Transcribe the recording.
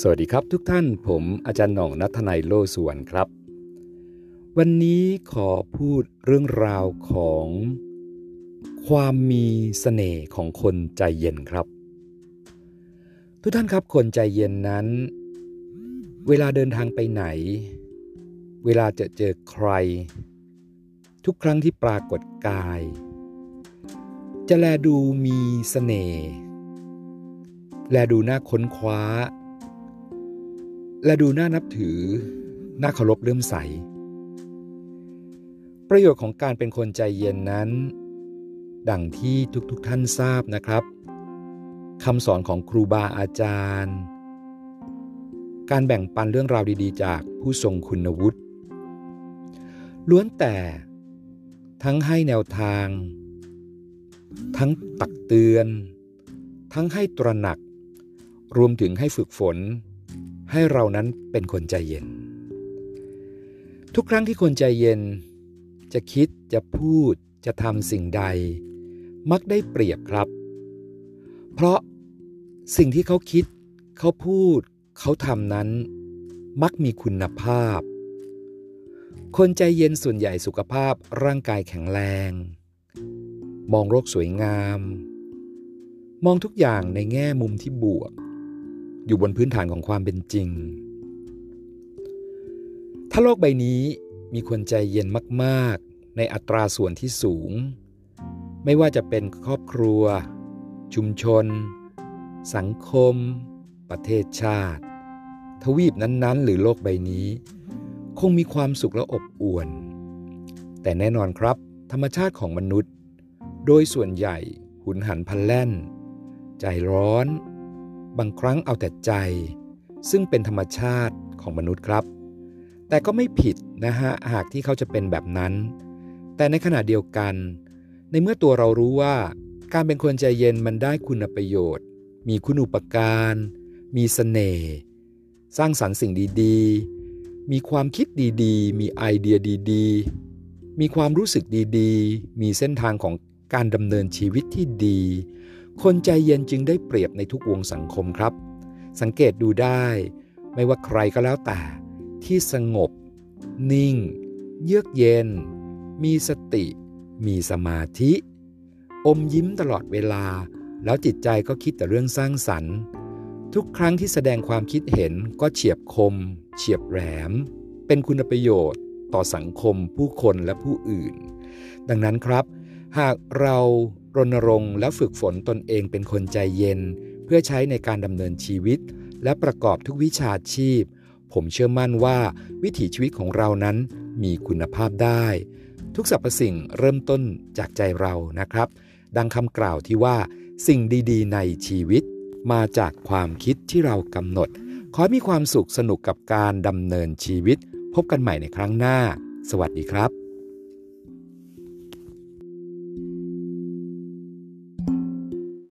สวัสดีครับทุกท่านผมอาจารย์หน่องนัทนายโลสวนครับ วันนี้ขอพูดเรื่องราวของ ความมีสเสน่ห์ของคนใจเย็นครับ ทุกท่านครับคนใจเย็นนั้น เวลาเดินทางไปไหน เวลาจะเจอใคร ทุกครั้งที่ปรากฏกาย จะแลดูมีสเสน่ห์แลดูน่าค้นคว้า และดูน่านับถือ น่าเคารพเลื่อมใส ประโยชน์ของการเป็นคนใจเย็นนั้น ดังที่ทุกๆทท่านทราบนะครับคำสอนของครูบาอาจารย์ การแบ่งปันเรื่องราวดีๆ จากผู้ทรงคุณวุฒิ ล้วนแต่ทั้งให้แนวทาง ทั้งตักเตือน ทั้งให้ตระหนัก รวมถึงให้ฝึกฝน ให้เรานั้นเป็นคนใจเย็น ทุกครั้งที่คนใจเย็น จะคิดจะพูดจะทำสิ่งใด มักได้เปรียบครับ เพราะสิ่งที่เขาคิด เขาพูด เขาทำนั้น มักมีคุณภาพ คนใจเย็นส่วนใหญ่สุขภาพร่างกายแข็งแรง มองโลกสวยงาม มองทุกอย่างในแง่มุมที่บวก อยู่บนพื้นฐานของความเป็นจริง ถ้าโลกใบนี้มีคนใจเย็นมากๆ ในอัตราส่วนที่สูง ไม่ว่าจะเป็นครอบครัว ชุมชน สังคม ประเทศชาติ ทวีปนั้นๆ หรือโลกใบนี้ คงมีความสุขและอบอวลแต่แน่นอนครับ ธรรมชาติของมนุษย์ โดยส่วนใหญ่หุนหันพันแล่น ใจร้อน บางครั้งเอาแต่ใจ ซึ่งเป็นธรรมชาติของมนุษย์ครับ แต่ก็ไม่ผิดนะฮะหากที่เขาจะเป็นแบบนั้น แต่ในขณะเดียวกัน ในเมื่อตัวเรารู้ว่า การเป็นคนใจเย็นมันได้คุณประโยชน์ มีคุณอุปการ มีสเสน่ห์สร้างสรรค์สิ่งดีๆ มีความคิดดีๆ มีไอเดียดีๆ มีความรู้สึกดีๆ มีเส้นทางของการดำเนินชีวิตที่ดี คนใจเย็นจึงได้เปรียบในทุกวงสังคมครับ สังเกตดูได้ ไม่ว่าใครก็แล้วแต่ ที่สงบ นิ่ง เยือกเย็น มีสติ มีสมาธิ อมยิ้มตลอดเวลา แล้วจิตใจก็คิดแต่เรื่องสร้างสรรค์ ทุกครั้งที่แสดงความคิดเห็นก็เฉียบคม เฉียบแหลม เป็นคุณประโยชน์ต่อสังคมผู้คนและผู้อื่น ดังนั้นครับ หากเรารณรงค์และฝึกฝนตนเองเป็นคนใจเย็น เพื่อใช้ในการดำเนินชีวิต และประกอบทุกวิชาชีพ ผมเชื่อมั่นว่าวิถีชีวิตของเรานั้นมีคุณภาพได้ ทุกสรรพสิ่งเริ่มต้นจากใจเรานะครับ ดังคำกล่าวที่ว่า สิ่งดีๆ ในชีวิต มาจากความคิดที่เรากำหนด ขอมีความสุขสนุกกับการดำเนินชีวิต พบกันใหม่ในครั้งหน้า สวัสดีครับ